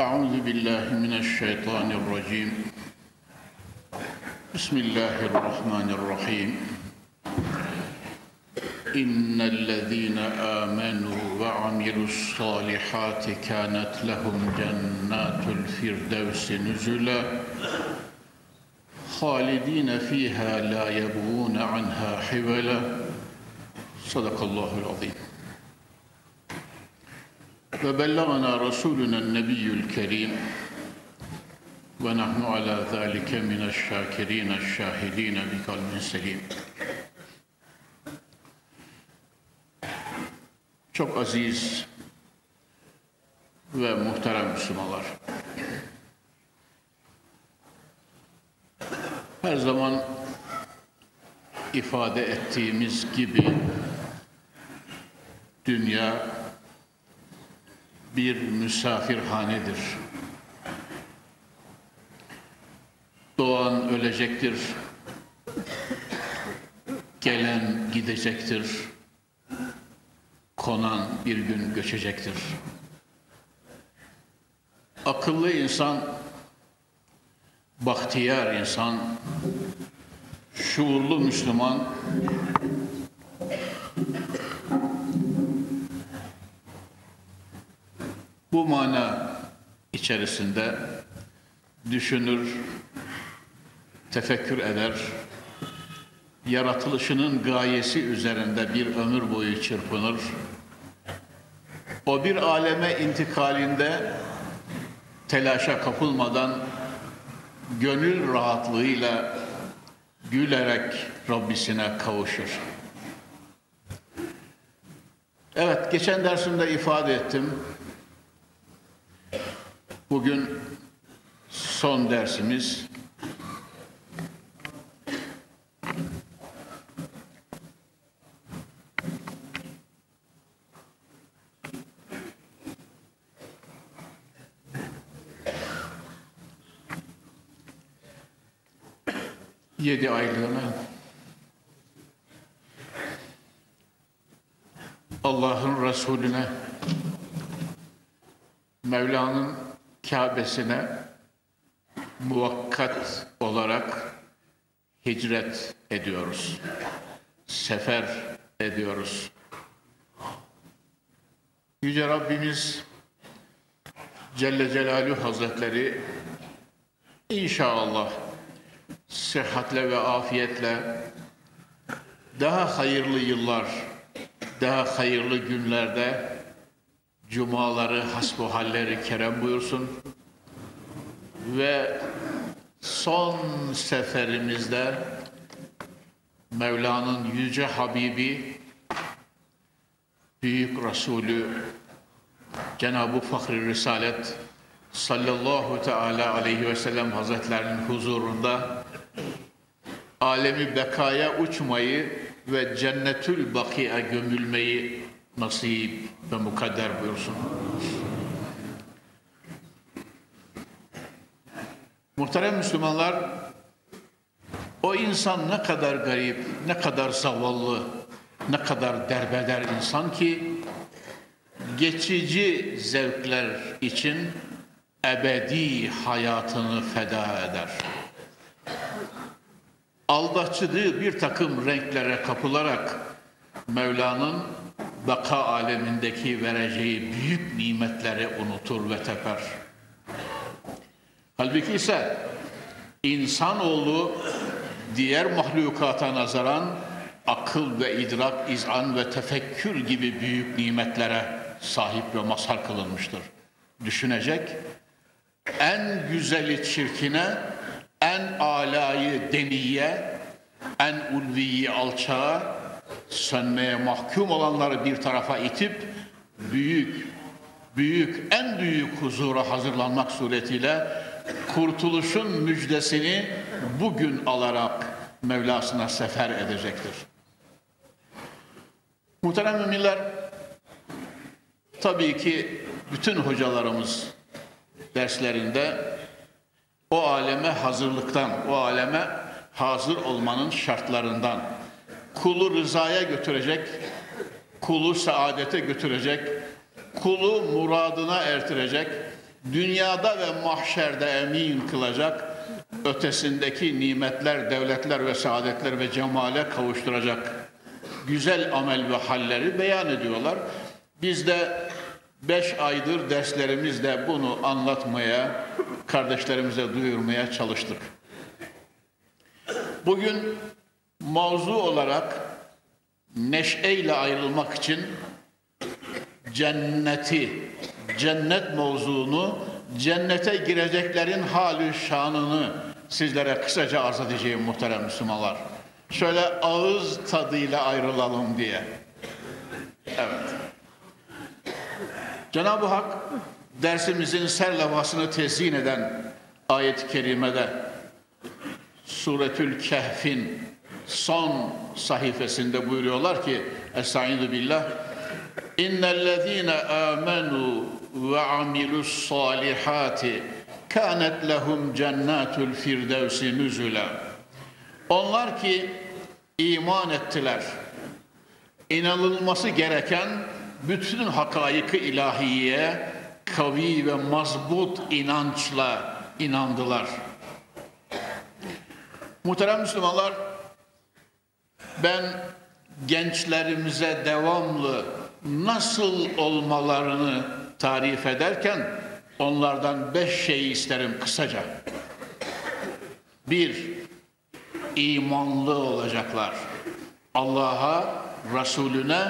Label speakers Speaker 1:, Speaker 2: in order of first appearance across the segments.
Speaker 1: أعوذ بالله من الشيطان الرجيم. بسم الله الرحمن الرحيم. إن الذين آمنوا وعملوا الصالحات كانت لهم جنات الفردوس نزلا خالدين فيها لا يبغون عنها حولا. صدق الله العظيم. وبلغنا رسولنا النبي الكريم ونحن على ذلك من الشاكرين الشاهدين بقلب سليم Çok aziz ve muhterem Müslümanlar. Her zaman ifade ettiğimiz gibi dünya bir misafirhanedir. Doğan ölecektir. Gelen gidecektir. Konan bir gün göçecektir. Akıllı insan, bahtiyar insan, şuurlu Müslüman bu mana içerisinde düşünür, tefekkür eder, yaratılışının gayesi üzerinde bir ömür boyu çırpınır. O bir aleme intikalinde telaşa kapılmadan gönül rahatlığıyla gülerek Rabbisine kavuşur. Evet, geçen dersimde ifade ettim. Bugün son dersimiz. Yedi aylığına Allah'ın Resulüne Mevla'nın Kabe'sine muvakkat olarak hicret ediyoruz. Sefer ediyoruz. Yüce Rabbimiz Celle Celaluhu Hazretleri inşallah sıhhatle ve afiyetle daha hayırlı yıllar, daha hayırlı günlerde cumaları hasbu halleri kerem buyursun. Ve son seferimizde Mevla'nın yüce Habibi Büyük Resulü Cenab-ı Fahri Risalet sallallahu teala aleyhi ve sellem hazretlerinin huzurunda alemi bekaya uçmayı ve cennetül bakiye gömülmeyi nasip ve mukadder buyursun. Muhterem Müslümanlar, o insan ne kadar garip, ne kadar zavallı, ne kadar derbeder insan ki geçici zevkler için ebedi hayatını feda eder. Aldatıcı bir takım renklere kapılarak Mevla'nın baka alemindeki vereceği büyük nimetleri unutur ve teper. Halbuki ise insanoğlu diğer mahlukata nazaran akıl ve idrak, izan ve tefekkür gibi büyük nimetlere sahip ve mazhar kılınmıştır. Düşünecek, en güzeli çirkine, en alayı deniye, en ulviyi alçağa, sönmeye mahkum olanları bir tarafa itip büyük, büyük, en büyük huzura hazırlanmak suretiyle kurtuluşun müjdesini bugün alarak Mevlasına sefer edecektir. Muhterem müminler, tabii ki bütün hocalarımız derslerinde o aleme hazırlıktan, o aleme hazır olmanın şartlarından, kulu rızaya götürecek, kulu saadete götürecek, kulu muradına ertirecek, dünyada ve mahşerde emin kılacak, ötesindeki nimetler, devletler ve saadetler ve cemale kavuşturacak güzel amel ve halleri beyan ediyorlar. Biz de beş aydır derslerimizde bunu anlatmaya, kardeşlerimize duyurmaya çalıştık. Bugün mavzu olarak neşeyle ayrılmak için cenneti, cennet mevzuunu, cennete gireceklerin hali şanını sizlere kısaca arz edeceğim muhterem Müslümanlar. Şöyle ağız tadıyla ayrılalım diye. Evet. Cenab-ı Hak dersimizin serlevhasını tezyin eden ayet-i kerimede Suretül Kehf'in son sayfasında buyuruyorlar ki Estaizu billah İnnellezîne âmenû ve amilus salihati kânet lehum cennatul firdevsi nüzüle Onlar ki iman ettiler. İnanılması gereken bütün hakaiki ilahiye kavi ve mazbut inançla inandılar. Muhterem Müslümanlar, ben gençlerimize devamlı nasıl olmalarını tarif ederken onlardan beş şey isterim kısaca. Bir, imanlı olacaklar. Allah'a, Resulüne,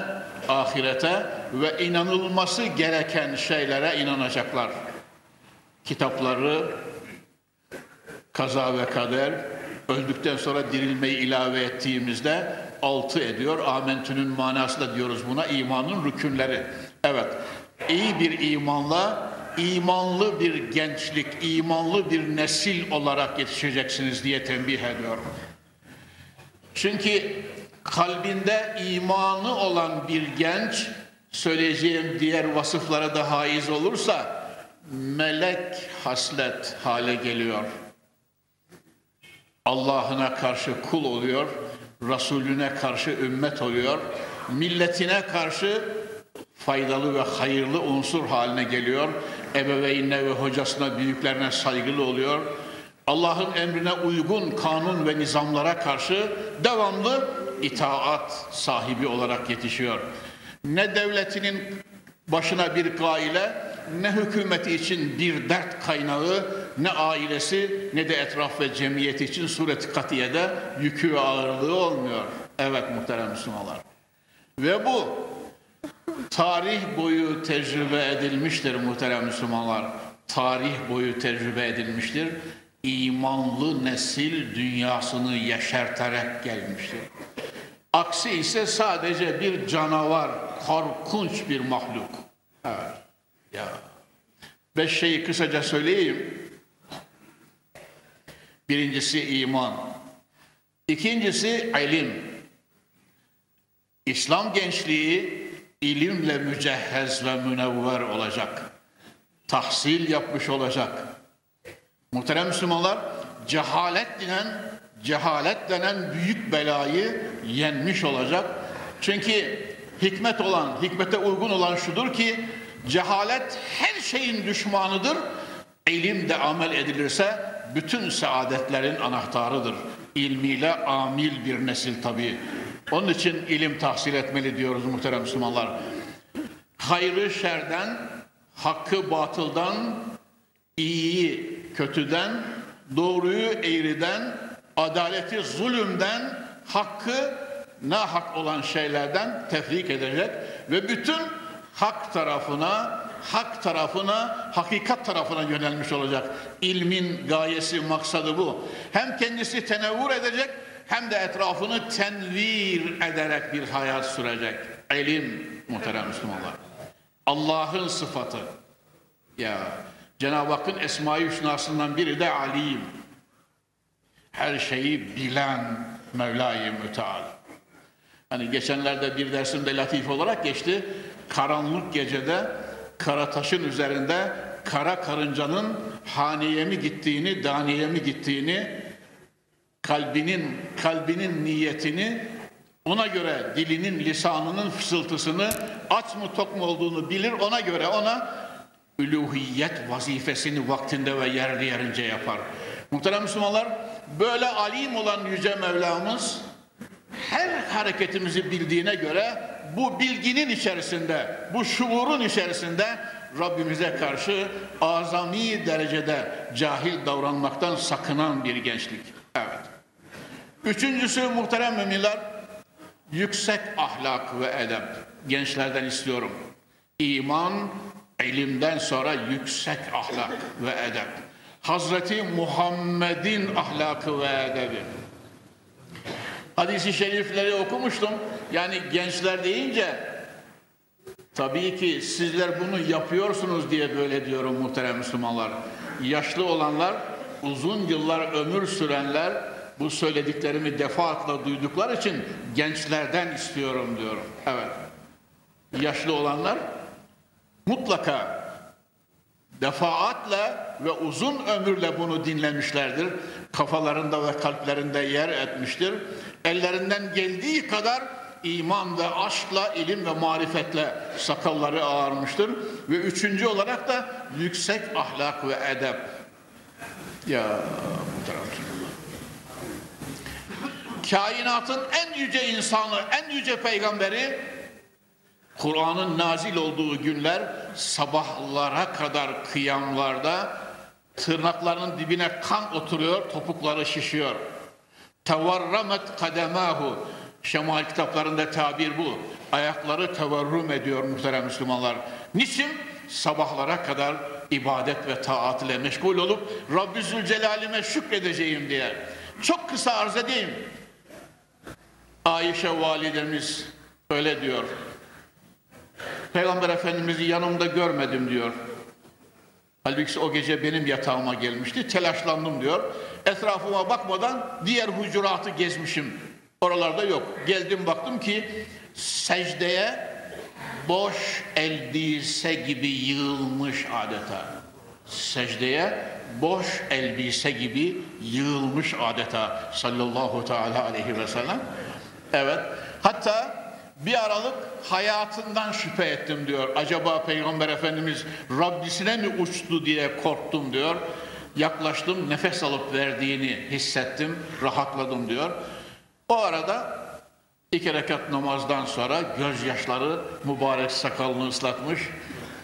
Speaker 1: ahirete ve inanılması gereken şeylere inanacaklar. Kitapları, kaza ve kader, öldükten sonra dirilmeyi ilave ettiğimizde altı ediyor. Amentünün manası da diyoruz buna imanın rükünleri. Evet, iyi bir imanla imanlı bir gençlik, imanlı bir nesil olarak yetişeceksiniz diye tembih ediyorum. Çünkü kalbinde imanı olan bir genç söyleyeceğim diğer vasıflara da haiz olursa melek haslet hale geliyor. Allah'ına karşı kul oluyor, Resulüne karşı ümmet oluyor, milletine karşı faydalı ve hayırlı unsur haline geliyor. Ebeveynine ve hocasına, büyüklerine saygılı oluyor. Allah'ın emrine uygun kanun ve nizamlara karşı devamlı itaat sahibi olarak yetişiyor. Ne devletinin başına bir gaile, ne hükümeti için bir dert kaynağı, ne ailesi ne de etraf ve cemiyeti için sureti katiyede yükü ve ağırlığı olmuyor. Evet muhterem Müslümanlar. Ve bu tarih boyu tecrübe edilmiştir muhterem Müslümanlar. Tarih boyu tecrübe edilmiştir. İmanlı nesil dünyasını yeşerterek gelmiştir. Aksi ise sadece bir canavar, korkunç bir mahluk. Evet. Ya. Beş şeyi kısaca söyleyeyim. Birincisi iman. İkincisi ilim. İslam gençliği ilimle mücehhez ve münevver olacak. Tahsil yapmış olacak. Muhterem Müslümanlar, cehalet denen cehalet denen büyük belayı yenmiş olacak. Çünkü hikmet olan, hikmete uygun olan şudur ki cehalet her şeyin düşmanıdır. İlim de amel edilirse bütün saadetlerin anahtarıdır. İlmiyle amil bir nesil tabii. Onun için ilim tahsil etmeli diyoruz muhterem Müslümanlar. Hayrı şerden, hakkı batıldan, iyiyi kötüden, doğruyu eğriden, adaleti zulümden, hakkı nahak olan şeylerden tefrik edecek ve bütün hak tarafına, hak tarafına, hakikat tarafına yönelmiş olacak. İlmin gayesi, maksadı bu. Hem kendisi tenevvür edecek hem de etrafını tenvir ederek bir hayat sürecek. İlim muhterem Müslümanlar. Allah'ın sıfatı. Ya Cenab-ı Hakk'ın Esma-i Hüsna'sından biri de alim. Her şeyi bilen Mevla-i Müteal. Hani geçenlerde bir dersimde latif olarak geçti. Karanlık gecede kara taşın üzerinde kara karıncanın haneye mi gittiğini, daneye mi gittiğini, kalbinin kalbinin niyetini ona göre dilinin, lisanının fısıltısını aç mı tok mu olduğunu bilir. Ona göre ona üluhiyet vazifesini vaktinde ve yerli yerince yapar. Muhterem Müslümanlar, böyle alim olan Yüce Mevlamız her hareketimizi bildiğine göre bu bilginin içerisinde, bu şuurun içerisinde Rabbimize karşı azami derecede cahil davranmaktan sakınan bir gençlik. Evet. Üçüncüsü muhterem müminler, yüksek ahlak ve edep. Gençlerden istiyorum. İman, ilimden sonra yüksek ahlak ve edep. Hazreti Muhammed'in ahlakı ve edebi. Hadis-i şerifleri okumuştum. Yani gençler deyince tabii ki sizler bunu yapıyorsunuz diye böyle diyorum muhterem Müslümanlar. Yaşlı olanlar, uzun yıllar ömür sürenler bu söylediklerimi defaatle duydukları için gençlerden istiyorum diyorum. Evet. Yaşlı olanlar mutlaka defaatle ve uzun ömürle bunu dinlemişlerdir. Kafalarında ve kalplerinde yer etmiştir. Ellerinden geldiği kadar iman ve aşkla, ilim ve marifetle sakalları ağarmıştır. Ve üçüncü olarak da yüksek ahlak ve edep. Ya Kainatın en yüce insanı, en yüce peygamberi Kur'an'ın nazil olduğu günler sabahlara kadar kıyamlarda tırnaklarının dibine kan oturuyor, topukları şişiyor. Tevarramet kademahu Şemal kitaplarında tabir bu. Ayakları tevarrum ediyor muhterem Müslümanlar. Niçin? Sabahlara kadar ibadet ve taat ile meşgul olup Rabbi Zülcelal'ime şükredeceğim diye. Çok kısa arz edeyim. Ayşe validemiz öyle diyor. Peygamber Efendimiz'i yanımda görmedim diyor. Halbuki o gece benim yatağıma gelmişti. Telaşlandım diyor. Etrafıma bakmadan diğer hucuratı gezmişim. Oralarda yok. Geldim baktım ki secdeye boş elbise gibi yığılmış adeta. Secdeye boş elbise gibi yığılmış adeta sallallahu teala aleyhi ve sellem. Evet. Hatta bir aralık hayatından şüphe ettim diyor. Acaba Peygamber Efendimiz Rabbisine mi uçtu diye korktum diyor. Yaklaştım nefes alıp verdiğini hissettim, rahatladım diyor. O arada iki rekat namazdan sonra gözyaşları mübarek sakalını ıslatmış,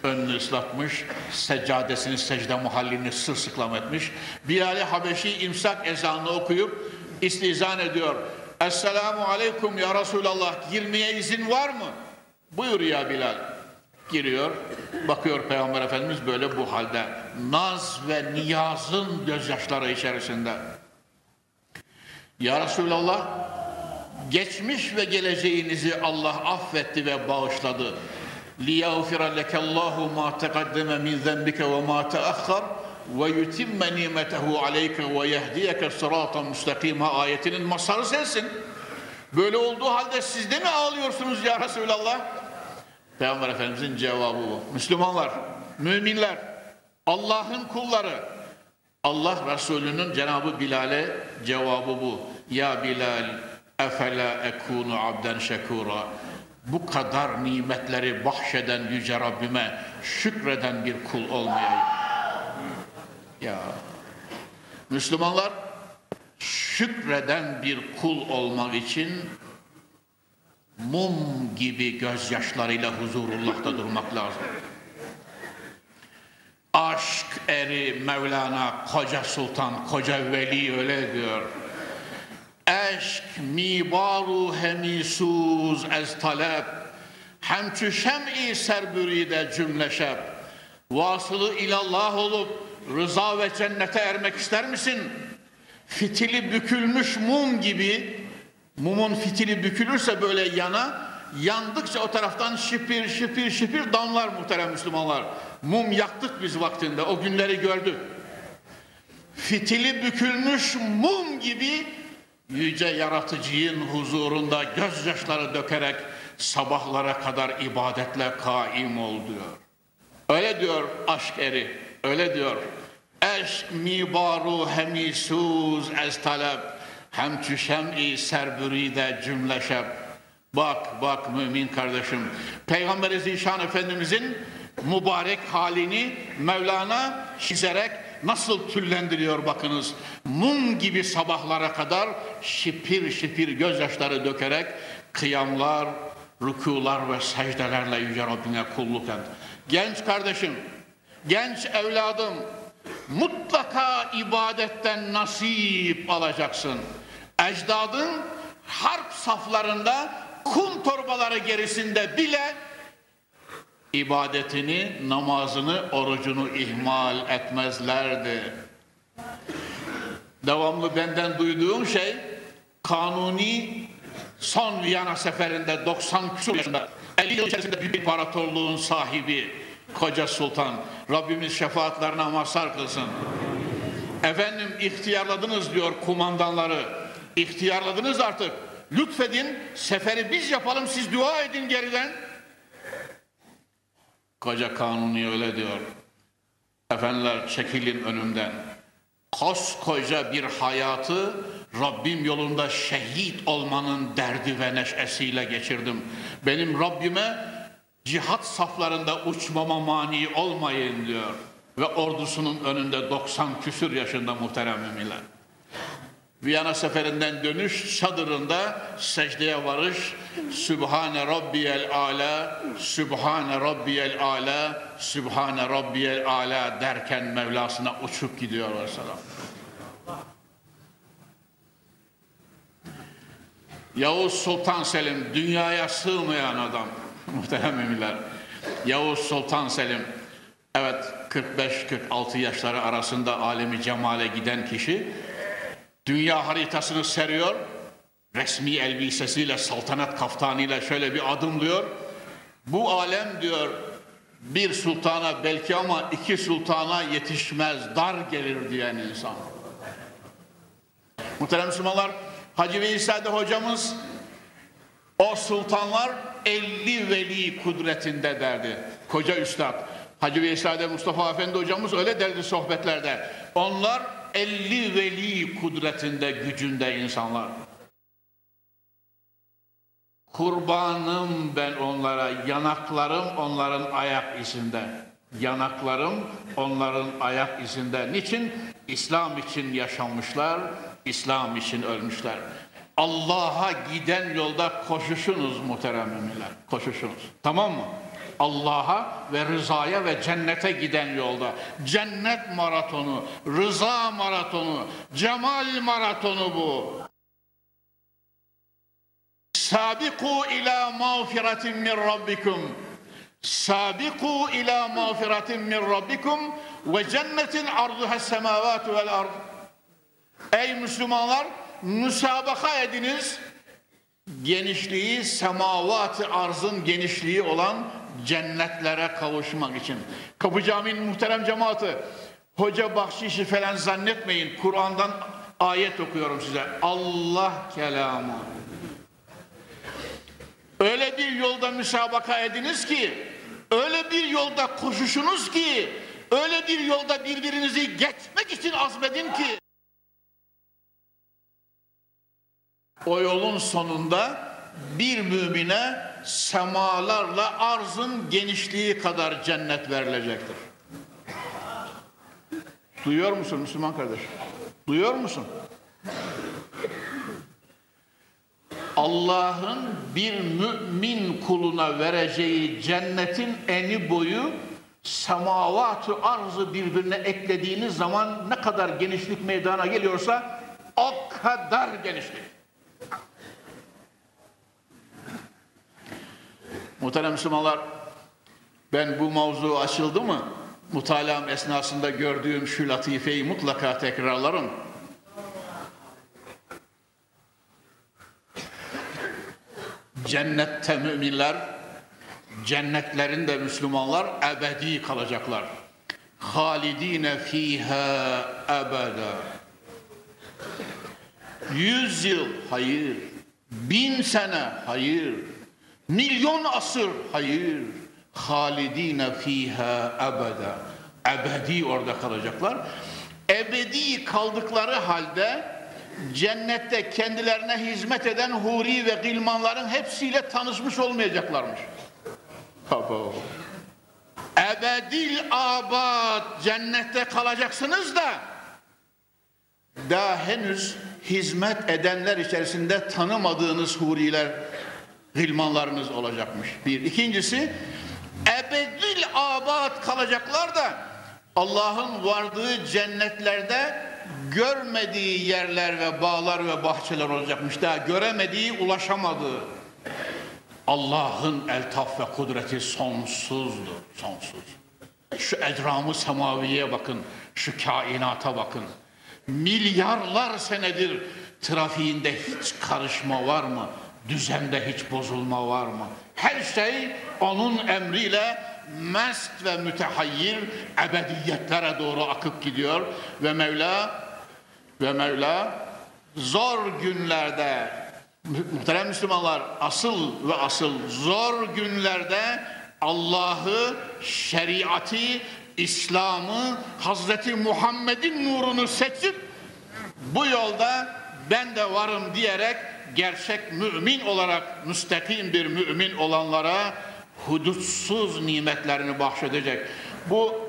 Speaker 1: önünü ıslatmış, seccadesini secde muhallini sırsıklam etmiş. Bilal-i Habeşi imsak ezanını okuyup istizan ediyor. Esselamu aleyküm ya Resulallah girmeye izin var mı? Buyur ya Bilal. Giriyor. Bakıyor Peygamber Efendimiz böyle bu halde. Naz ve niyazın gözyaşları içerisinde. Ya Resulallah geçmiş ve geleceğinizi Allah affetti ve bağışladı. لِيَغْفِرَ لَكَ اللّٰهُ مَا تَقَدَّمَ مِنْ ذَنْبِكَ وَمَا تَأَخَّرْ وَيُتِمَّ نِعْمَتَهُ عَلَيْكَ وَيَهْدِيَكَ صِرَاطًا مُسْتَقِيمًا ayetinin masarı sensin. Böyle olduğu halde siz de mi ağlıyorsunuz ya Resulallah? Peygamber Efendimizin cevabı bu. Müslümanlar, müminler, Allah'ın kulları, Allah Resulü'nün Cenabı Bilal'e cevabı bu. Ya Bilal, efela ekunu abden şekura. Bu kadar nimetleri bahşeden yüce Rabbime şükreden bir kul olmayayım. Ya Müslümanlar şükreden bir kul olmak için mum gibi gözyaşlarıyla huzurullah'ta durmak lazım. Aşk eri Mevlana Koca Sultan, Koca Veli öyle diyor. Eşk mibaru hemisuz ez talep Hemçü şem'i serbüride cümle şeb Vasılı ilallah olup rıza ve cennete ermek ister misin? Fitili bükülmüş mum gibi Mumun fitili bükülürse böyle yana yandıkça o taraftan şipir şipir şipir damlar muhterem Müslümanlar. Mum yaktık biz vaktinde o günleri gördük. Fitili bükülmüş mum gibi yüce yaratıcının huzurunda gözyaşları dökerek sabahlara kadar ibadetle kaim ol diyor. Öyle diyor aşk eri, öyle diyor. Eşk mibaru hemisuz ez talep, hem çüşem-i serbüride cümleşep. Bak bak mümin kardeşim. Peygamberi Zişan Efendimizin mübarek halini Mevlana çizerek nasıl tüllendiriyor bakınız. Mum gibi sabahlara kadar şipir şipir gözyaşları dökerek kıyamlar, rükular ve secdelerle Yüce Rabbine kulluk et. Genç kardeşim, genç evladım mutlaka ibadetten nasip alacaksın. Ecdadın harp saflarında kum torbaları gerisinde bile ibadetini, namazını, orucunu ihmal etmezlerdi. Devamlı benden duyduğum şey kanuni son Viyana seferinde 90 küsur yaşında 50 yıl içerisinde büyük imparatorluğun sahibi koca sultan Rabbimiz şefaatlerine mazhar kılsın. Efendim ihtiyarladınız diyor kumandanları. İhtiyarladınız artık. Lütfedin seferi biz yapalım siz dua edin geriden. Koca kanuni öyle diyor. Efendiler çekilin önümden. Koskoca bir hayatı Rabbim yolunda şehit olmanın derdi ve neşesiyle geçirdim. Benim Rabbime cihat saflarında uçmama mani olmayın diyor. Ve ordusunun önünde 90 küsür yaşında muhterem müminler. Viyana seferinden dönüş çadırında secdeye varış Sübhane Rabbiyel Ala Sübhane Rabbiyel Ala Sübhane Rabbiyel Ala derken Mevlasına uçup gidiyor Aleyhisselam. Yavuz Sultan Selim dünyaya sığmayan adam muhterem müminler. Yavuz Sultan Selim evet 45-46 yaşları arasında alemi cemale giden kişi dünya haritasını seriyor. Resmi elbisesiyle, saltanat kaftanıyla şöyle bir adımlıyor. Bu alem diyor bir sultana belki ama iki sultana yetişmez, dar gelir diyen insan. Muhterem Müslümanlar, Hacı Veysade hocamız o sultanlar 50 veli kudretinde derdi. Koca üstad. Hacı Veysade Mustafa Efendi hocamız öyle derdi sohbetlerde. Onlar 50 veli kudretinde, gücünde insanlar. Kurbanım ben onlara, yanaklarım onların ayak izinde. Yanaklarım onların ayak izinde. Niçin? İslam için yaşamışlar, İslam için ölmüşler. Allah'a giden yolda koşuşunuz muhterem müminler. Koşuşunuz. Tamam mı? Allah'a ve rızaya ve cennete giden yolda. Cennet maratonu, rıza maratonu, cemal maratonu bu. Sabiku ila mağfiretin min rabbikum. Sabiku ila mağfiretin min rabbikum ve cennetin arduha semavatu vel ard. Ey Müslümanlar müsabaka ediniz. Genişliği semavat arzın genişliği olan cennetlere kavuşmak için. Kapı Camii'nin muhterem cemaati, hoca bahşişi falan zannetmeyin. Kur'an'dan ayet okuyorum size. Allah kelamı. Öyle bir yolda müsabaka ediniz ki, öyle bir yolda koşuşunuz ki, öyle bir yolda birbirinizi geçmek için azmedin ki, o yolun sonunda bir mümine semalarla arzın genişliği kadar cennet verilecektir. Duyuyor musun Müslüman kardeş? Duyuyor musun? Allah'ın bir mümin kuluna vereceği cennetin eni boyu semavatı arzı birbirine eklediğiniz zaman ne kadar genişlik meydana geliyorsa o kadar genişlik. Muhterem Müslümanlar, ben bu mavzu açıldı mı, mutalam esnasında gördüğüm şu latifeyi mutlaka tekrarlarım. Cennette müminler, cennetlerinde Müslümanlar ebedi kalacaklar. Halidine fiha ebeda. Yüz yıl, hayır. Bin sene, hayır. Milyon asır, hayır. Halidine fiha ebeda. Ebedi orada kalacaklar. Ebedi kaldıkları halde cennette kendilerine hizmet eden huri ve gilmanların hepsiyle tanışmış olmayacaklarmış. ebedil abad cennette kalacaksınız da daha henüz hizmet edenler içerisinde tanımadığınız huriler, hilmanlarınız olacakmış. Bir. İkincisi, ebedil abad kalacaklar da Allah'ın vardığı cennetlerde görmediği yerler ve bağlar ve bahçeler olacakmış. Daha göremediği, ulaşamadığı. Allah'ın eltaf ve kudreti sonsuzdur, sonsuz. Şu ecramı semaviye bakın, şu kainata bakın. Milyarlar senedir trafiğinde hiç karışma var mı? Düzende hiç bozulma var mı? Her şey onun emriyle mest ve mütehayyir ebediyetlere doğru akıp gidiyor ve Mevla ve Mevla zor günlerde muhterem Müslümanlar asıl ve asıl zor günlerde Allah'ı, şeriatı, İslam'ı, Hazreti Muhammed'in nurunu seçip bu yolda ben de varım diyerek gerçek mümin olarak müstakim bir mümin olanlara hudutsuz nimetlerini bahşedecek. Bu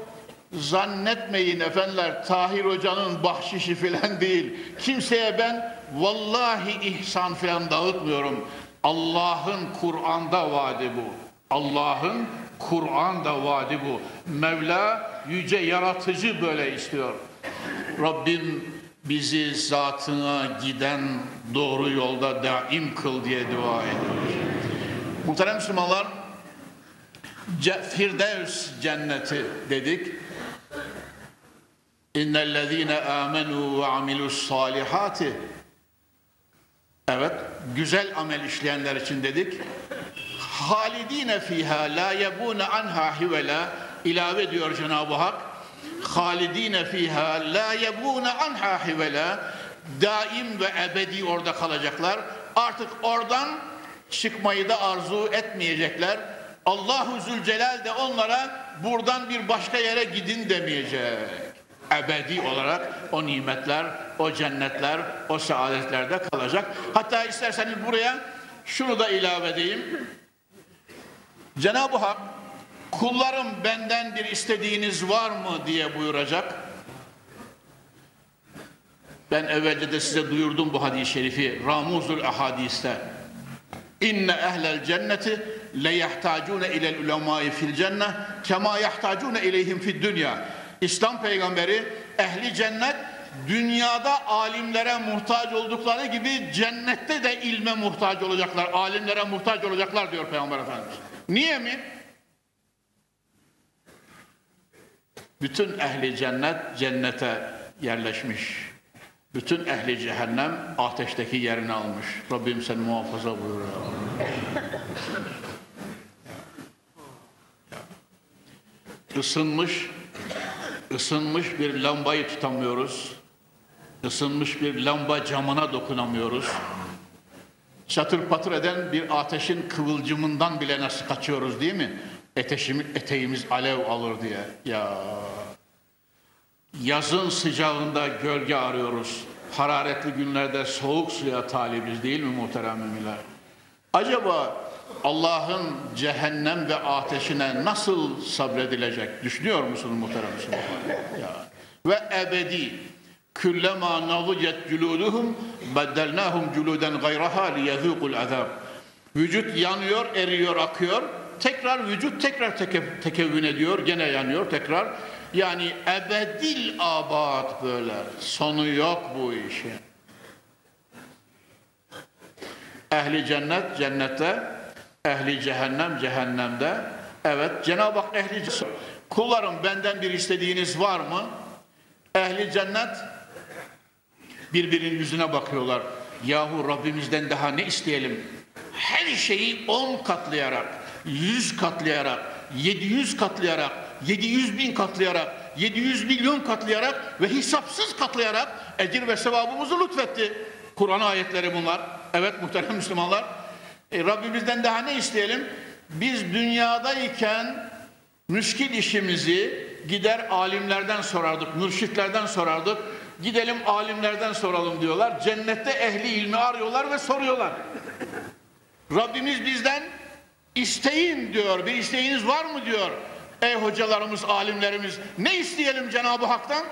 Speaker 1: zannetmeyin efendiler Tahir Hoca'nın bahşişi filan değil. Kimseye ben vallahi ihsan filan dağıtmıyorum. Allah'ın Kur'an'da vaadi bu. Allah'ın Kur'an'da vaadi bu. Mevla yüce yaratıcı böyle istiyor. Rabbim bizi zatına giden doğru yolda daim kıl diye dua ediyoruz. Muhterem Müslümanlar, Firdevs cenneti dedik. İnnellezîne âmenû ve amilussâlihâti Evet, güzel amel işleyenler için dedik. Halidine fiha la yebune anha hivela ilave ediyor Cenab-ı Hak. Halidine fiha la yebune anha hivela daim ve ebedi orada kalacaklar. Artık oradan çıkmayı da arzu etmeyecekler. Allahu Zülcelal de onlara buradan bir başka yere gidin demeyecek. Ebedi olarak o nimetler, o cennetler, o saadetlerde kalacak. Hatta isterseniz buraya şunu da ilave edeyim. Cenab-ı Hak kullarım benden bir istediğiniz var mı diye buyuracak. Ben evvelce de size duyurdum bu hadis-i şerifi Ramuzul Ahadis'te. İnne ehlel cenneti le yahtacune ilel ulemai fil cenne kema yahtacune ileyhim fid dünya. İslam peygamberi ehli cennet dünyada alimlere muhtaç oldukları gibi cennette de ilme muhtaç olacaklar. Alimlere muhtaç olacaklar diyor Peygamber Efendimiz. Niye mi? Bütün ehli cennet cennete yerleşmiş. Bütün ehli cehennem ateşteki yerini almış. Rabbim seni muhafaza buyur. Isınmış, ısınmış bir lambayı tutamıyoruz. Isınmış bir lamba camına dokunamıyoruz. Çatır patır eden bir ateşin kıvılcımından bile nasıl kaçıyoruz değil mi? Eteşimiz, eteğimiz alev alır diye. Ya Yazın sıcağında gölge arıyoruz. Hararetli günlerde soğuk suya talibiz değil mi muhterem müminler? Acaba Allah'ın cehennem ve ateşine nasıl sabredilecek? Düşünüyor musunuz muhterem Müslümanlar? Ve ebedi küllema navucet culuduhum beddelnahum culuden gayraha liyezûkul azab. Vücut yanıyor, eriyor, akıyor. Tekrar vücut tekrar teke, tekevvün ediyor, gene yanıyor tekrar. Yani ebedil abad böyle. Sonu yok bu işin. Ehli cennet cennette, ehli cehennem cehennemde. Evet Cenab-ı Hak ehli kullarım benden bir istediğiniz var mı? Ehli cennet birbirinin yüzüne bakıyorlar. Yahu Rabbimizden daha ne isteyelim? Her şeyi on katlayarak, yüz katlayarak, yedi yüz katlayarak 700 bin katlayarak, 700 milyon katlayarak ve hesapsız katlayarak ecir ve sevabımızı lütfetti. Kur'an ayetleri bunlar. Evet muhterem Müslümanlar. E, Rabbimizden daha ne isteyelim? Biz dünyadayken müşkil işimizi gider alimlerden sorardık, mürşitlerden sorardık. Gidelim alimlerden soralım diyorlar. Cennette ehli ilmi arıyorlar ve soruyorlar. Rabbimiz bizden isteyin diyor. Bir isteğiniz var mı diyor. Ey hocalarımız, alimlerimiz ne isteyelim Cenab-ı Hak'tan?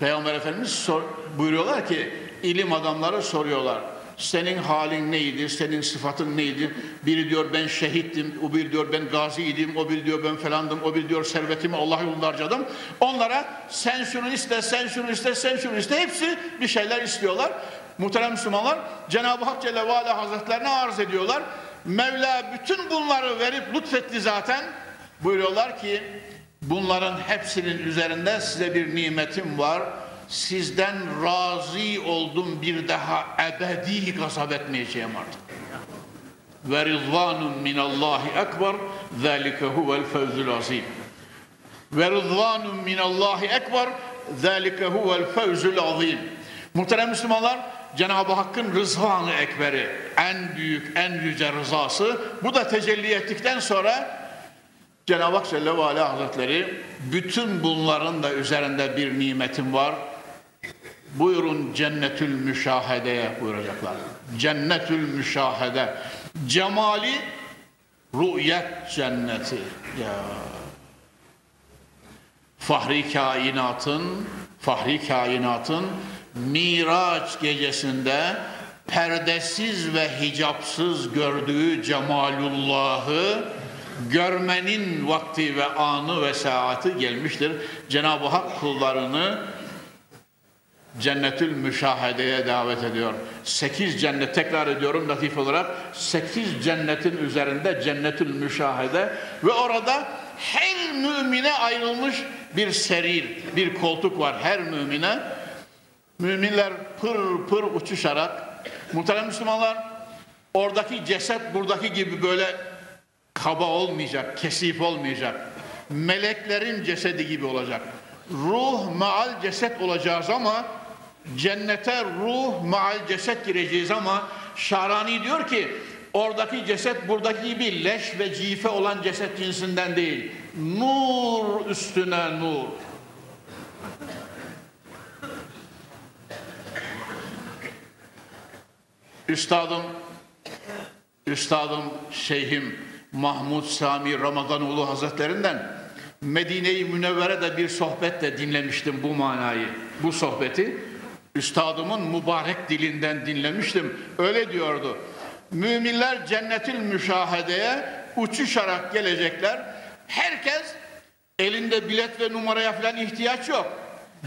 Speaker 1: Peygamber Efendimiz sor, buyuruyorlar ki ilim adamları soruyorlar. Senin halin neydi? Senin sıfatın neydi? Biri diyor ben şehittim, o bir diyor ben gaziydim, o bir diyor ben falandım, o bir diyor servetimi Allah yolunda harcadım. Onlara sen şunu iste, sen şunu iste, sen şunu iste. Hepsi bir şeyler istiyorlar. Muhterem Müslümanlar Cenab-ı Hak Celle ve Ala Hazretlerine arz ediyorlar. Mevla bütün bunları verip lütfetti zaten. Buyuruyorlar ki bunların hepsinin üzerinde size bir nimetim var sizden razı oldum bir daha ebedi gazap etmeyeceğim artık. Ve rizvanun minallahi ekber zâlike huvel fevzul azim. Ve rizvanun minallahi ekber zâlike huvel fevzul azim. Muhterem Müslümanlar, Cenab-ı Hakk'ın rızvanı ekberi, en büyük, en yüce rızası. Bu da tecelli ettikten sonra Cenab-ı Hak Celle ve Ala Hazretleri bütün bunların da üzerinde bir nimetim var buyurun cennetül müşahedeye buyuracaklar. Cennetül müşahede. Cemali rü'yet cenneti. Ya. Fahri kainatın, fahri kainatın Miraç gecesinde perdesiz ve hicapsız gördüğü cemalullahı görmenin vakti ve anı ve saati gelmiştir. Cenab-ı Hak kullarını cennetül müşahedeye davet ediyor. Sekiz cennet tekrar ediyorum latif olarak sekiz cennetin üzerinde cennetül müşahede ve orada her mümine ayrılmış bir serir, bir koltuk var her mümine. Müminler pır pır uçuşarak muhterem Müslümanlar oradaki ceset buradaki gibi böyle kaba olmayacak, kesif olmayacak. Meleklerin cesedi gibi olacak. Ruh maal ceset olacağız ama Cennete ruh maal ceset gireceğiz ama Şarani diyor ki oradaki ceset buradaki gibi leş ve cife olan ceset cinsinden değil. Nur üstüne nur. Üstadım, Üstadım Şeyhim Mahmud Sami Ramazanoğlu Hazretlerinden Medine-i Münevvere'de bir sohbetle dinlemiştim bu manayı, bu sohbeti. Üstadımın mübarek dilinden dinlemiştim. Öyle diyordu. Müminler cennetil müşahedeye uçuşarak gelecekler. Herkes elinde bilet ve numaraya falan ihtiyaç yok.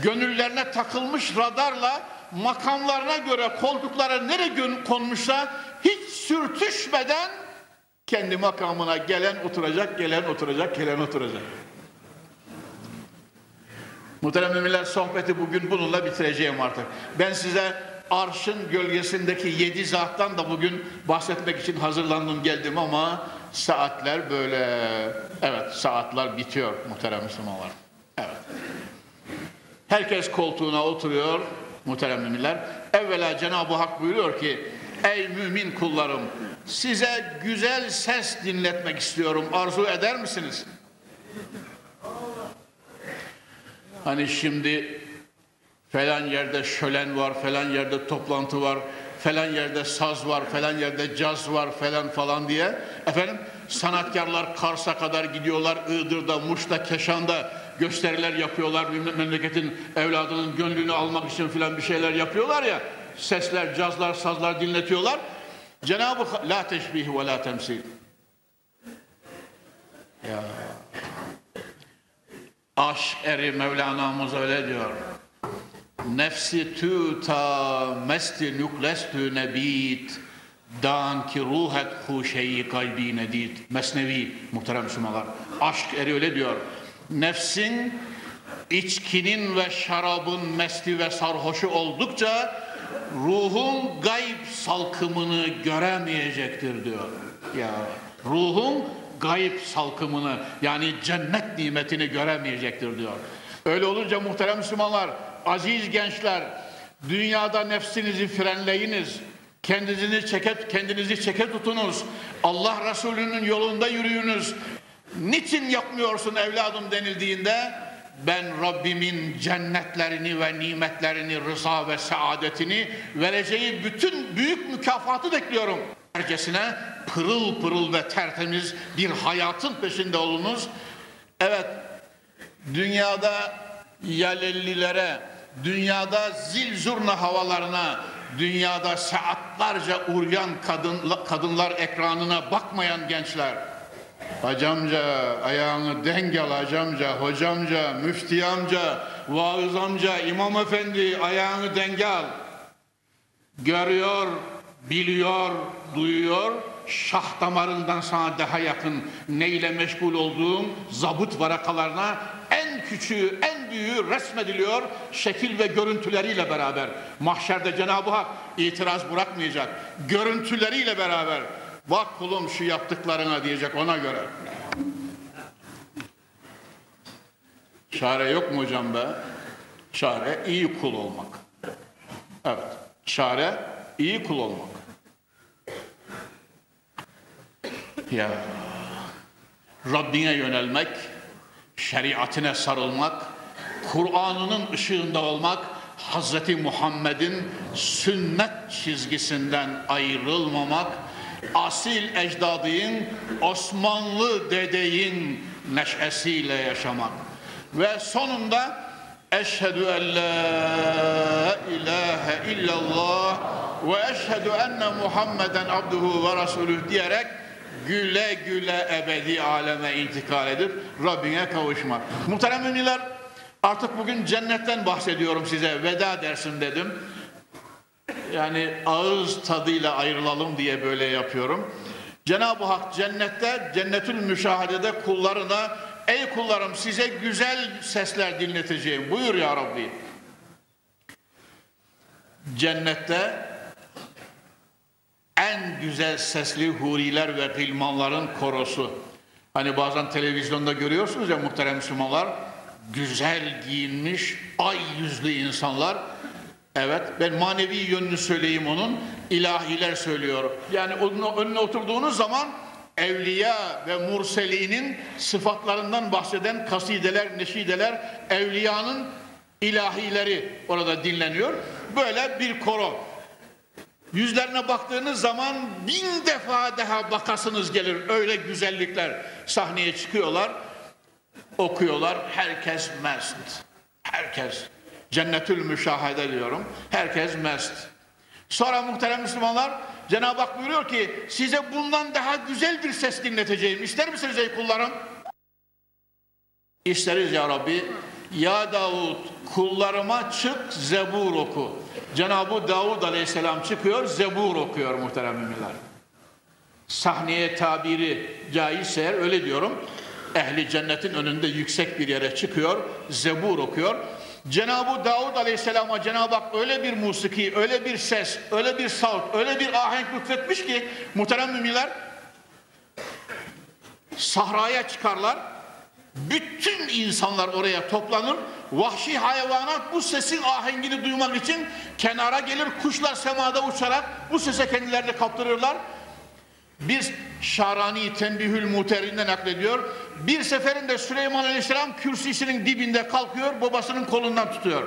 Speaker 1: Gönüllerine takılmış radarla makamlarına göre koltuklara nereye konmuşsa hiç sürtüşmeden kendi makamına gelen oturacak, gelen oturacak, gelen oturacak. Muhterem müminler sohbeti bugün bununla bitireceğim artık. Ben size arşın gölgesindeki yedi zattan da bugün bahsetmek için hazırlandım geldim ama saatler böyle evet saatler bitiyor muhterem Müslümanlar. Evet. Herkes koltuğuna oturuyor muhterem müminler. Evvela Cenab-ı Hak buyuruyor ki ey mümin kullarım size güzel ses dinletmek istiyorum arzu eder misiniz? Hani şimdi falan yerde şölen var, falan yerde toplantı var, falan yerde saz var, falan yerde caz var falan falan diye. Efendim sanatkarlar Kars'a kadar gidiyorlar, Iğdır'da, Muş'ta, Keşan'da gösteriler yapıyorlar. Memleketin evladının gönlünü almak için filan bir şeyler yapıyorlar ya. Sesler, cazlar, sazlar dinletiyorlar. Cenab-ı La teşbih ve la temsil. Ya Aşk eri Mevlana'mız öyle diyor. Nefsi tü ta mesti nüklestü nebit dan ki ruhet huşeyi kalbi nedid. Mesnevi muhterem Müslümanlar. Aşk eri öyle diyor. Nefsin içkinin ve şarabın mesti ve sarhoşu oldukça ruhun gayb salkımını göremeyecektir diyor. Ya ruhun gayb salkımını yani cennet nimetini göremeyecektir diyor. Öyle olunca muhterem Müslümanlar, aziz gençler, dünyada nefsinizi frenleyiniz. Kendinizi çeke, kendinizi çeke tutunuz. Allah Resulü'nün yolunda yürüyünüz. Niçin yapmıyorsun evladım denildiğinde ben Rabbimin cennetlerini ve nimetlerini, rıza ve saadetini vereceği bütün büyük mükafatı bekliyorum. Hercesine pırıl pırıl ve tertemiz bir hayatın peşinde olunuz. Evet, dünyada yalellilere, dünyada zil zurna havalarına, dünyada saatlerce uğrayan kadın, kadınlar ekranına bakmayan gençler, Hacamca, ayağını denk al hacamca, hocamca, müfti amca, vaız amca, imam efendi ayağını denge al. Görüyor, biliyor, duyuyor, şah damarından sana daha yakın neyle meşgul olduğum zabıt varakalarına en küçüğü, en büyüğü resmediliyor şekil ve görüntüleriyle beraber. Mahşerde Cenab-ı Hak itiraz bırakmayacak. Görüntüleriyle beraber. Bak kulum şu yaptıklarına diyecek ona göre. Çare yok mu hocam be? Çare iyi kul olmak. Evet. Çare iyi kul olmak. Ya Rabbine yönelmek, şeriatine sarılmak, Kur'an'ının ışığında olmak, Hazreti Muhammed'in sünnet çizgisinden ayrılmamak, asil ecdadın, Osmanlı dedeyin neşesiyle yaşamak. Ve sonunda Eşhedü en la ilahe illallah ve eşhedü enne Muhammeden abduhu ve rasulüh diyerek güle güle ebedi aleme intikal edip Rabbine kavuşmak. Muhterem müminler artık bugün cennetten bahsediyorum size veda dersim dedim. Yani ağız tadıyla ayrılalım diye böyle yapıyorum. Cenab-ı Hak cennette, cennetül müşahedede kullarına ey kullarım size güzel sesler dinleteceğim. Buyur ya Rabbi. Cennette en güzel sesli huriler ve gılmanların korosu. Hani bazen televizyonda görüyorsunuz ya muhterem Müslümanlar, güzel giyinmiş, ay yüzlü insanlar. Evet, ben manevi yönünü söyleyeyim onun, ilahiler söylüyor. Yani onun önüne oturduğunuz zaman evliya ve murselinin sıfatlarından bahseden kasideler, neşideler, evliyanın ilahileri orada dinleniyor. Böyle bir koro. Yüzlerine baktığınız zaman bin defa daha bakasınız gelir. Öyle güzellikler sahneye çıkıyorlar, okuyorlar. Herkes mest. Herkes. Cennetül müşahede diyorum. Herkes mest. Sonra muhterem Müslümanlar Cenab-ı Hak buyuruyor ki size bundan daha güzel bir ses dinleteceğim. İster misiniz ey kullarım? İsteriz ya Rabbi. Ya Davud kullarıma çık zebur oku. Cenab-ı Davud aleyhisselam çıkıyor zebur okuyor muhterem müminler. Sahneye tabiri caizse öyle diyorum. Ehli cennetin önünde yüksek bir yere çıkıyor, zebur okuyor. Cenab-ı Davud Aleyhisselam'a Cenab-ı Hak öyle bir musiki, öyle bir ses, öyle bir salt, öyle bir ahenk lütfetmiş ki muhterem müminler sahraya çıkarlar. Bütün insanlar oraya toplanır. Vahşi hayvanat bu sesin ahengini duymak için kenara gelir. Kuşlar semada uçarak bu sese kendilerini kaptırırlar. Bir Şarani Tenbihül Muteri'nde naklediyor. Bir seferinde Süleyman Aleyhisselam kürsüsünün dibinde kalkıyor, babasının kolundan tutuyor.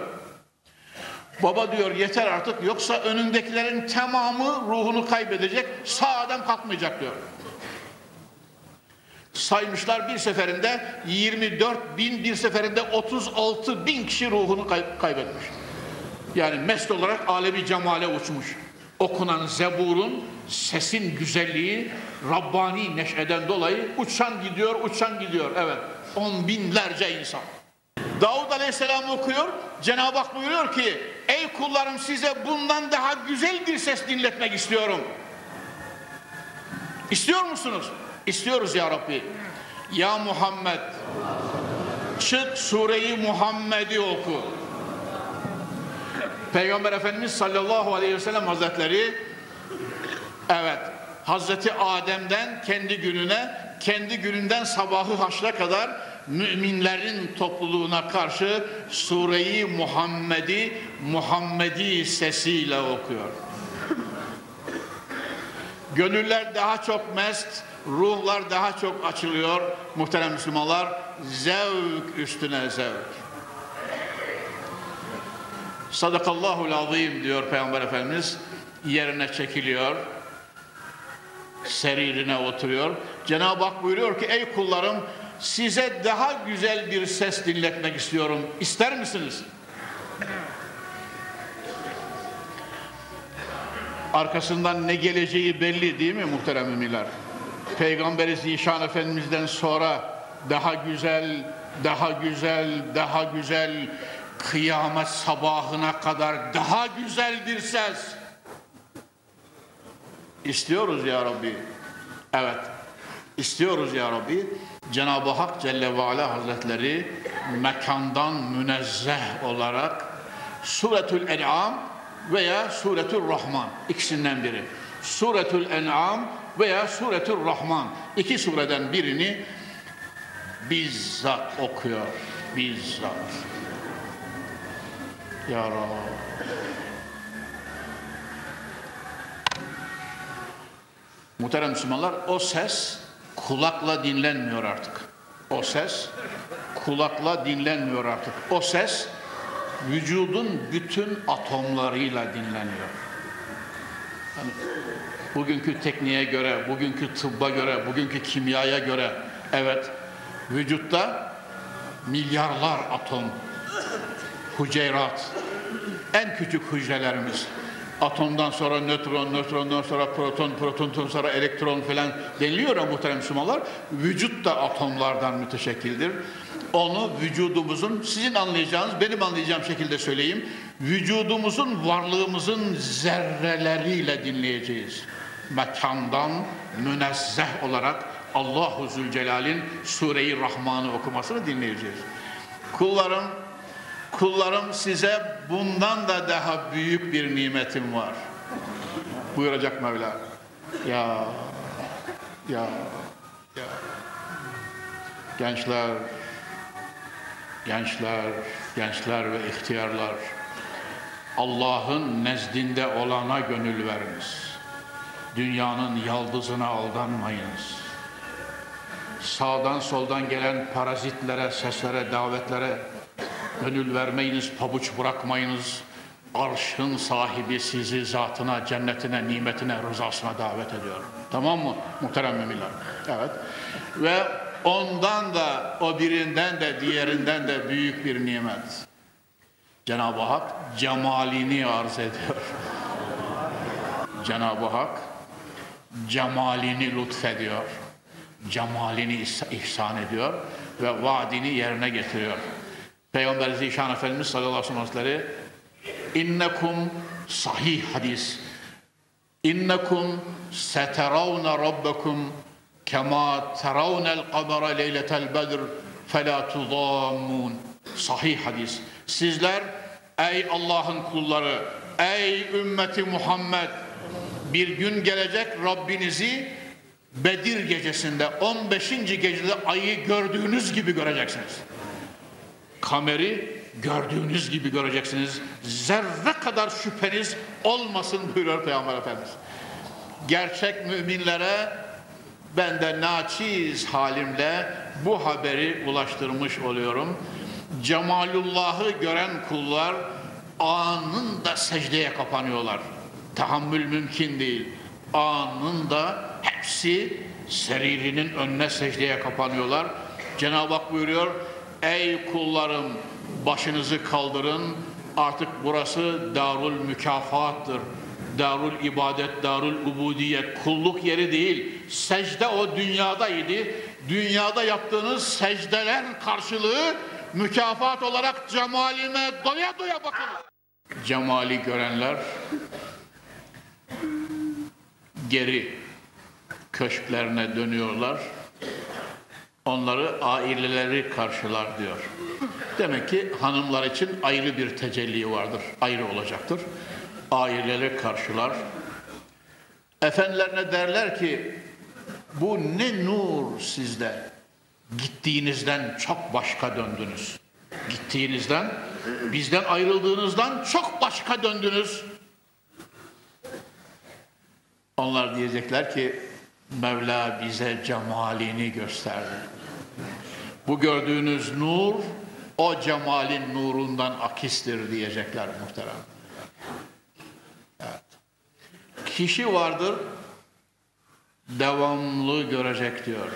Speaker 1: Baba diyor yeter artık yoksa önündekilerin tamamı ruhunu kaybedecek, sağ adam kalkmayacak diyor. Saymışlar bir seferinde 24 bin, bir seferinde 36 bin kişi ruhunu kay kaybetmiş. Yani mest olarak alevi cemale uçmuş. Okunan zeburun sesin güzelliği Rabbani neşeden dolayı uçan gidiyor, uçan gidiyor. Evet, on binlerce insan. Davud Aleyhisselam okuyor, Cenab-ı Hak buyuruyor ki, ey kullarım size bundan daha güzel bir ses dinletmek istiyorum. İstiyor musunuz? İstiyoruz ya Rabbi. Ya Muhammed, çık sureyi Muhammed'i oku. Peygamber Efendimiz sallallahu aleyhi ve sellem hazretleri evet Hazreti Adem'den kendi gününe kendi gününden sabahı haşra kadar müminlerin topluluğuna karşı sureyi Muhammed'i Muhammedi sesiyle okuyor. Gönüller daha çok mest, ruhlar daha çok açılıyor muhterem Müslümanlar. Zevk üstüne zevk. Sadakallahul azim diyor Peygamber Efendimiz. Yerine çekiliyor. seririne oturuyor. Cenab-ı Hak buyuruyor ki ey kullarım size daha güzel bir ses dinletmek istiyorum. İster misiniz? Arkasından ne geleceği belli değil mi muhterem müminler? Peygamberi Zişan Efendimiz'den sonra daha güzel, daha güzel, daha güzel kıyamet sabahına kadar daha güzel ses istiyoruz ya Rabbi. Evet. istiyoruz ya Rabbi. Cenab-ı Hak Celle ve Ala Hazretleri mekandan münezzeh olarak Suretül En'am veya Suretül Rahman ikisinden biri. Suretül En'am veya Suretül Rahman iki sureden birini bizzat okuyor. Bizzat. Ya Rabbi. Muhterem Müslümanlar o ses kulakla dinlenmiyor artık. O ses kulakla dinlenmiyor artık. O ses vücudun bütün atomlarıyla dinleniyor. Hani bugünkü tekniğe göre, bugünkü tıbba göre, bugünkü kimyaya göre evet vücutta milyarlar atom, hücrerat, en küçük hücrelerimiz atomdan sonra nötron, nötrondan sonra proton, protondan sonra elektron falan deniliyor ya muhterem Müslümanlar. Vücut da atomlardan müteşekkildir. Onu vücudumuzun, sizin anlayacağınız, benim anlayacağım şekilde söyleyeyim. Vücudumuzun, varlığımızın zerreleriyle dinleyeceğiz. Mekandan münezzeh olarak Allahu Zülcelal'in Sure-i Rahman'ı okumasını dinleyeceğiz. Kullarım Kullarım size bundan da daha büyük bir nimetim var. Buyuracak Mevla. Ya, ya, ya. Gençler, gençler, gençler ve ihtiyarlar. Allah'ın nezdinde olana gönül veriniz. Dünyanın yaldızına aldanmayınız. Sağdan soldan gelen parazitlere, seslere, davetlere Gönül vermeyiniz, pabuç bırakmayınız. Arşın sahibi sizi zatına, cennetine, nimetine, rızasına davet ediyor. Tamam mı muhterem müminler? Evet. Ve ondan da, o birinden de, diğerinden de büyük bir nimet. Cenab-ı Hak cemalini arz ediyor. Cenab-ı Hak cemalini lütfediyor. Cemalini ihsan ediyor ve vaadini yerine getiriyor. Peygamber Zişan Efendimiz sallallahu aleyhi ve sellem innekum sahih hadis. İnnekum seteravne rabbekum kema teravnel kamera leyletel bedr felâ tudâmmun sahih hadis. Sizler ey Allah'ın kulları ey ümmeti Muhammed bir gün gelecek Rabbinizi Bedir gecesinde 15. gecede ayı gördüğünüz gibi göreceksiniz kameri gördüğünüz gibi göreceksiniz. Zerre kadar şüpheniz olmasın buyuruyor Peygamber Efendimiz. Gerçek müminlere ben de naçiz halimle bu haberi ulaştırmış oluyorum. Cemalullah'ı gören kullar anında secdeye kapanıyorlar. Tahammül mümkün değil. Anında hepsi seririnin önüne secdeye kapanıyorlar. Cenab-ı Hak buyuruyor Ey kullarım başınızı kaldırın artık burası darul mükafattır. Darul ibadet, darul ubudiyet, kulluk yeri değil. Secde o dünyadaydı. Dünyada yaptığınız secdeler karşılığı mükafat olarak cemalime doya doya bakın. Cemali görenler geri köşklerine dönüyorlar onları aileleri karşılar diyor. Demek ki hanımlar için ayrı bir tecelli vardır, ayrı olacaktır. Aileleri karşılar. Efendilerine derler ki bu ne nur sizde. Gittiğinizden çok başka döndünüz. Gittiğinizden, bizden ayrıldığınızdan çok başka döndünüz. Onlar diyecekler ki Mevla bize cemalini gösterdi. Bu gördüğünüz nur o cemalin nurundan akistir diyecekler muhterem. Evet. Kişi vardır devamlı görecek diyor.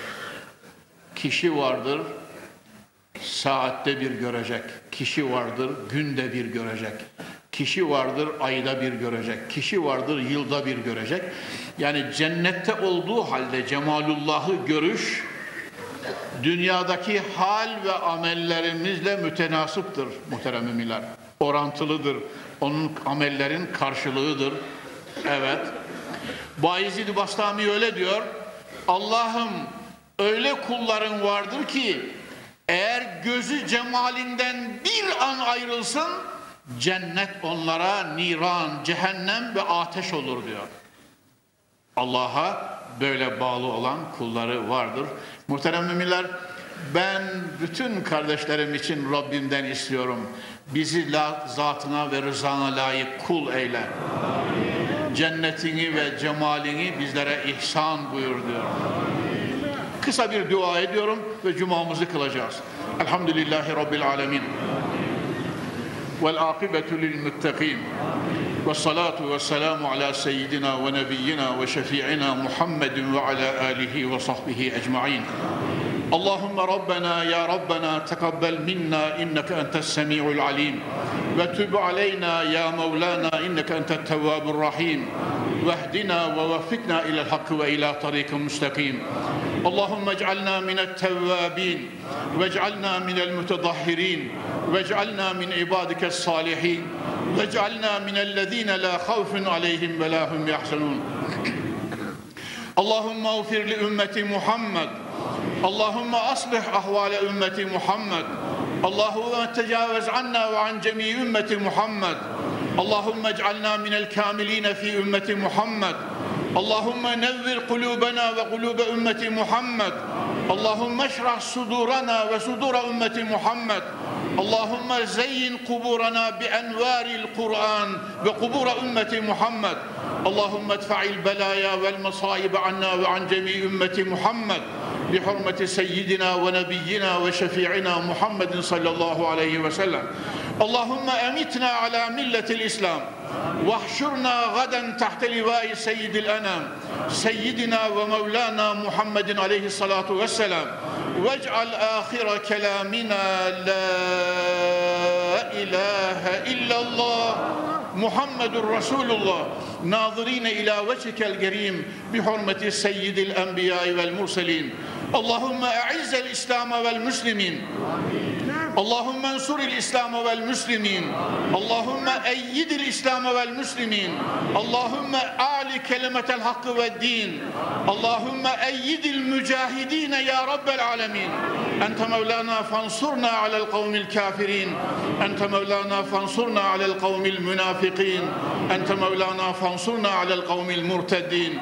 Speaker 1: Kişi vardır, saatte bir görecek. Kişi vardır, günde bir görecek. Kişi vardır, ayda bir görecek. Kişi vardır, yılda bir görecek. Yani cennette olduğu halde cemalullahı görüş, dünyadaki hal ve amellerimizle mütenasıptır muhterem müminler. Orantılıdır. Onun amellerin karşılığıdır. Evet. Bayezid Bastami öyle diyor. Allah'ım öyle kulların vardır ki eğer gözü cemalinden bir an ayrılsın cennet onlara niran, cehennem ve ateş olur diyor. Allah'a böyle bağlı olan kulları vardır. Muhterem müminler, ben bütün kardeşlerim için Rabbimden istiyorum. Bizi la, zatına ve rızana layık kul eyle. Amin. Cennetini ve cemalini bizlere ihsan buyur diyor. Kısa bir dua ediyorum ve cumamızı kılacağız. Elhamdülillahi Rabbil Alemin. Vel akıbetü lil muttakin. والصلاة والسلام على سيدنا ونبينا وشفيعنا محمد وعلى آله وصحبه أجمعين. اللهم ربنا يا ربنا تقبل منا إنك أنت السميع العليم. وتب علينا يا مولانا إنك أنت التواب الرحيم. واهدنا ووفقنا إلى الحق وإلى طريق مستقيم. اللهم اجعلنا من التوابين. واجعلنا من المتطهرين. واجعلنا من عبادك الصالحين. واجعلنا من الذين لا خوف عليهم ولا هم يحزنون. اللهم اغفر لأمة محمد. اللهم أصلح أحوال أمة محمد. اللهم تجاوز عنا وعن جميع أمة محمد. اللهم اجعلنا من الكاملين في أمة محمد. اللهم نور قلوبنا وقلوب أمة محمد. اللهم اشرح صدورنا وصدور أمة محمد. اللهم زين قبورنا بأنوار القرآن وقبور أمة محمد. اللهم ادفع البلايا والمصائب عنا وعن جميع أمة محمد. بحرمة سيدنا ونبينا وشفيعنا محمد صلى الله عليه وسلم. اللهم أمتنا على ملة الإسلام. واحشرنا غدا تحت لواء سيد الأنام سيدنا ومولانا محمد عليه الصلاة والسلام واجعل آخر كلامنا لا إله إلا الله محمد رسول الله ناظرين إلى وجهك الكريم بحرمة سيد الأنبياء والمرسلين اللهم أعز الإسلام والمسلمين اللهم انصر الإسلام والمسلمين اللهم أيد الإسلام والمسلمين اللهم أعلي كلمة الحق والدين اللهم أيد المجاهدين يا رب العالمين أنت مولانا فانصرنا على القوم الكافرين أنت مولانا فانصرنا على القوم المنافقين أنت مولانا فانصرنا على القوم المرتدين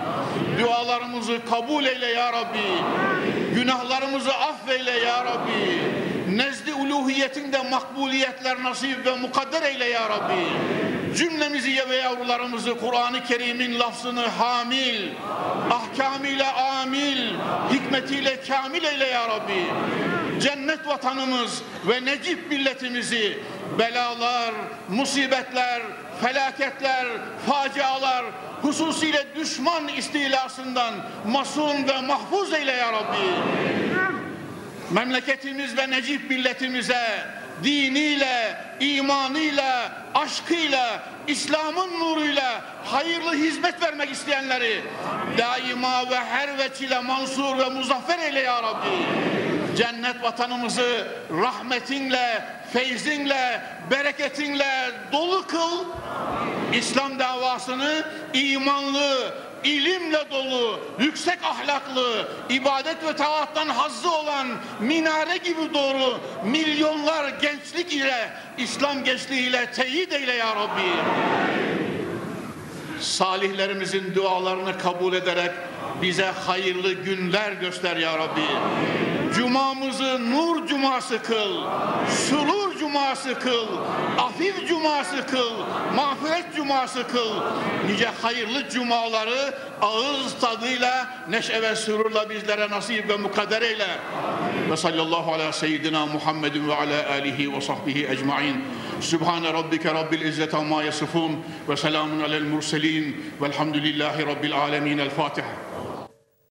Speaker 1: dualarımızı kabul eyle ya Rabbi günahlarımızı affeyle ya Rabbi nezdi uluhiyetinde makbuliyetler nasip ve mukadder eyle ya Rabbi. Cümlemizi ve yavrularımızı Kur'an-ı Kerim'in lafzını hamil, ahkamıyla amil, hikmetiyle kamil eyle ya Rabbi. Cennet vatanımız ve necip milletimizi belalar, musibetler, felaketler, facialar, hususiyle düşman istilasından masum ve mahfuz eyle ya Rabbi memleketimiz ve necip milletimize diniyle, imanıyla, aşkıyla, İslam'ın nuruyla hayırlı hizmet vermek isteyenleri daima ve her veçile mansur ve muzaffer eyle ya Rabbi. Cennet vatanımızı rahmetinle, feyzinle, bereketinle dolu kıl. İslam davasını imanlı, ilimle dolu, yüksek ahlaklı, ibadet ve taattan hazzı olan minare gibi doğru milyonlar gençlik ile, İslam gençliğiyle teyit eyle ya Rabbi. Salihlerimizin dualarını kabul ederek bize hayırlı günler göster ya Rabbi. Cumamızı nur cuması kıl, surur cuması kıl, afif cuması kıl, mağfiret cuması kıl. Nice hayırlı cumaları ağız tadıyla, neşe ve sururla bizlere nasip ve mukadder eyle. Ve sallallahu ala seyyidina Muhammedin ve ala alihi ve sahbihi ecmain. Sübhane rabbike rabbil izzeti amma yasifun ve selamun alel murselin velhamdülillahi rabbil alemin. El Fatiha.